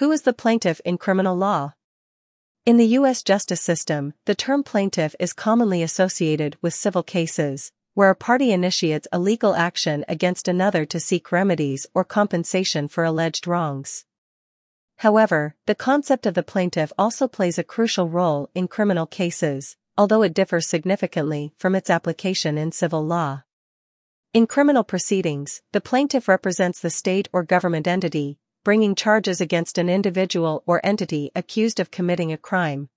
Who is the plaintiff in criminal law? In the U.S. justice system, the term plaintiff is commonly associated with civil cases, where a party initiates a legal action against another to seek remedies or compensation for alleged wrongs. However, the concept of the plaintiff also plays a crucial role in criminal cases, although it differs significantly from its application in civil law. In criminal proceedings, the plaintiff represents the state or government entity, bringing charges against an individual or entity accused of committing a crime.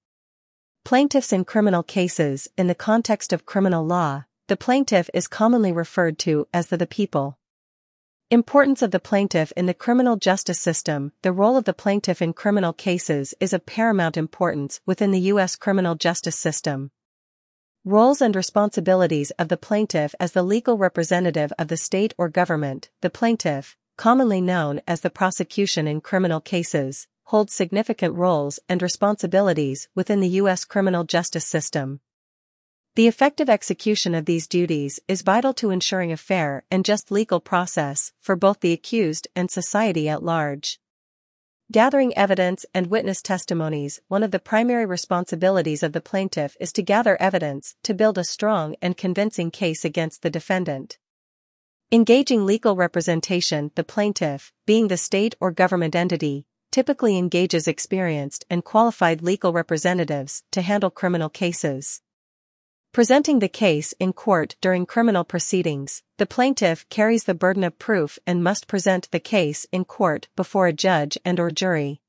Plaintiffs in criminal cases, in the context of criminal law, the plaintiff is commonly referred to as the, the people. Importance of the plaintiff in the criminal justice system The role of the plaintiff in criminal cases is of paramount importance within the U.S. criminal justice system. Roles and responsibilities of the plaintiff as the legal representative of the state or government, the plaintiff, commonly known as the prosecution in criminal cases, holds significant roles and responsibilities within the U.S. criminal justice system. The effective execution of these duties is vital to ensuring a fair and just legal process for both the accused and society at large. Gathering evidence and witness testimonies One of the primary responsibilities of the plaintiff is to gather evidence to build a strong and convincing case against the defendant. Engaging legal representation The plaintiff, being the state or government entity, typically engages experienced and qualified legal representatives to handle criminal cases. Presenting the case in court during criminal proceedings, the plaintiff carries the burden of proof and must present the case in court before a judge and or jury.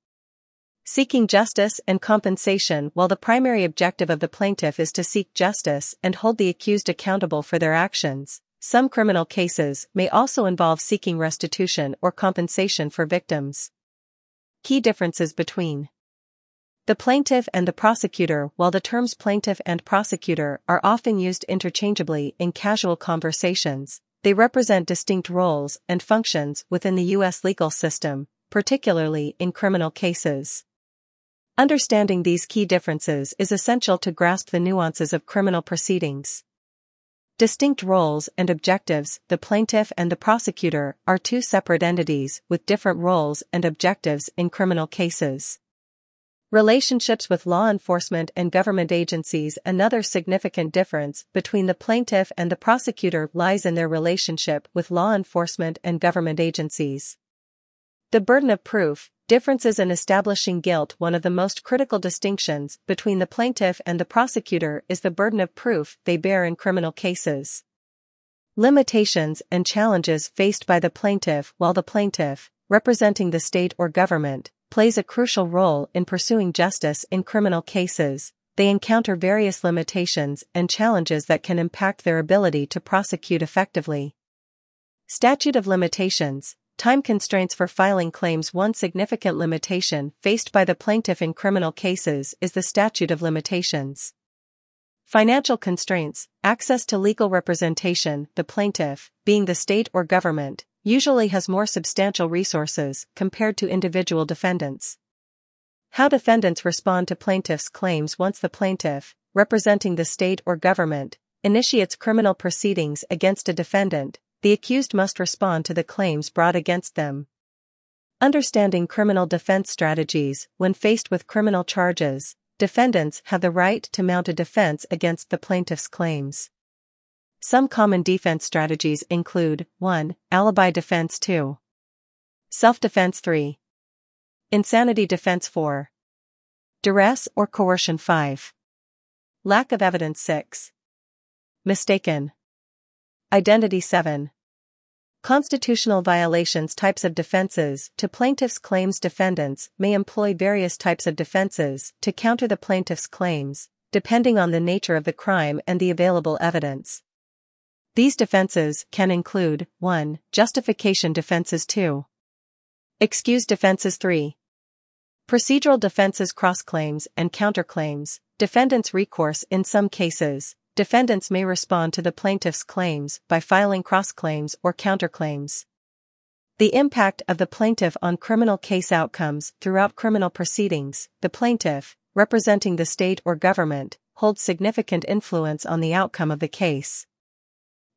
Seeking justice and compensation While the primary objective of the plaintiff is to seek justice and hold the accused accountable for their actions, some criminal cases may also involve seeking restitution or compensation for victims. Key differences between the plaintiff and the prosecutor While the terms plaintiff and prosecutor are often used interchangeably in casual conversations, they represent distinct roles and functions within the U.S. legal system, particularly in criminal cases. Understanding these key differences is essential to grasp the nuances of criminal proceedings. Distinct roles and objectives The plaintiff and the prosecutor are two separate entities with different roles and objectives in criminal cases. Relationships with law enforcement and government agencies Another significant difference between the plaintiff and the prosecutor lies in their relationship with law enforcement and government agencies. The burden of proof, differences in establishing guilt One of the most critical distinctions between the plaintiff and the prosecutor is the burden of proof they bear in criminal cases. Limitations and challenges faced by the plaintiff While the plaintiff, representing the state or government, plays a crucial role in pursuing justice in criminal cases, they encounter various limitations and challenges that can impact their ability to prosecute effectively. Statute of Limitations Time constraints for filing claims One significant limitation faced by the plaintiff in criminal cases is the statute of limitations. Financial constraints, access to legal representation, the plaintiff, being the state or government, usually has more substantial resources compared to individual defendants. How defendants respond to plaintiffs' claims once the plaintiff, representing the state or government, initiates criminal proceedings against a defendant, the accused must respond to the claims brought against them. Understanding criminal defense strategies when faced with criminal charges, defendants have the right to mount a defense against the plaintiff's claims. Some common defense strategies include 1. Alibi defense 2. Self-defense 3. Insanity defense 4. Duress or coercion 5. Lack of evidence 6. Mistaken. Identity 7. Constitutional violations Types of defenses To plaintiff's claims Defendants may employ various types of defenses to counter the plaintiff's claims, depending on the nature of the crime and the available evidence. These defenses can include 1. Justification defenses 2. Excuse defenses 3. Procedural defenses cross-claims and counterclaims, defendants' recourse in some cases, defendants may respond to the plaintiff's claims by filing cross-claims or counterclaims. The impact of the plaintiff on criminal case outcomes throughout criminal proceedings, the plaintiff, representing the state or government, holds significant influence on the outcome of the case.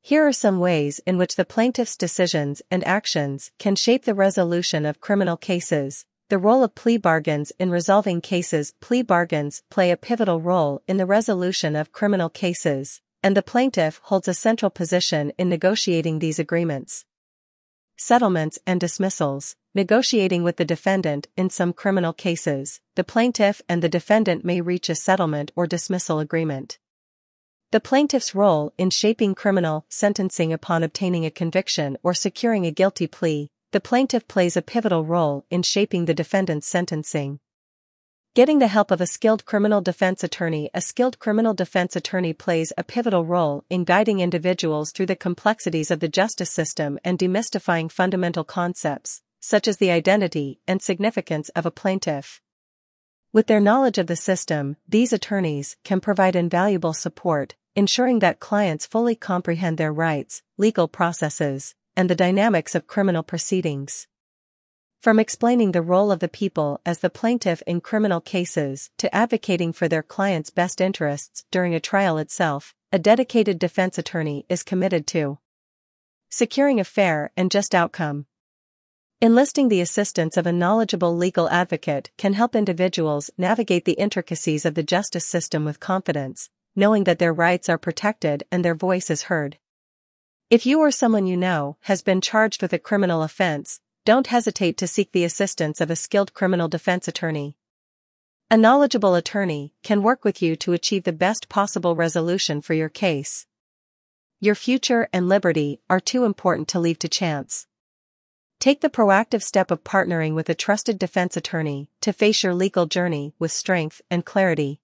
Here are some ways in which the plaintiff's decisions and actions can shape the resolution of criminal cases. The role of plea bargains in resolving cases Plea bargains play a pivotal role in the resolution of criminal cases, and the plaintiff holds a central position in negotiating these agreements. Settlements and dismissals, negotiating with the defendant in some criminal cases, the plaintiff and the defendant may reach a settlement or dismissal agreement. The plaintiff's role in shaping criminal sentencing upon obtaining a conviction or securing a guilty plea, the plaintiff plays a pivotal role in shaping the defendant's sentencing. Getting the help of a skilled criminal defense attorney A skilled criminal defense attorney plays a pivotal role in guiding individuals through the complexities of the justice system and demystifying fundamental concepts, such as the identity and significance of a plaintiff. With their knowledge of the system, these attorneys can provide invaluable support, ensuring that clients fully comprehend their rights, legal processes, and the dynamics of criminal proceedings. From explaining the role of the people as the plaintiff in criminal cases to advocating for their client's best interests during a trial itself, a dedicated defense attorney is committed to securing a fair and just outcome. Enlisting the assistance of a knowledgeable legal advocate can help individuals navigate the intricacies of the justice system with confidence, knowing that their rights are protected and their voice is heard. If you or someone you know has been charged with a criminal offense, don't hesitate to seek the assistance of a skilled criminal defense attorney. A knowledgeable attorney can work with you to achieve the best possible resolution for your case. Your future and liberty are too important to leave to chance. Take the proactive step of partnering with a trusted defense attorney to face your legal journey with strength and clarity.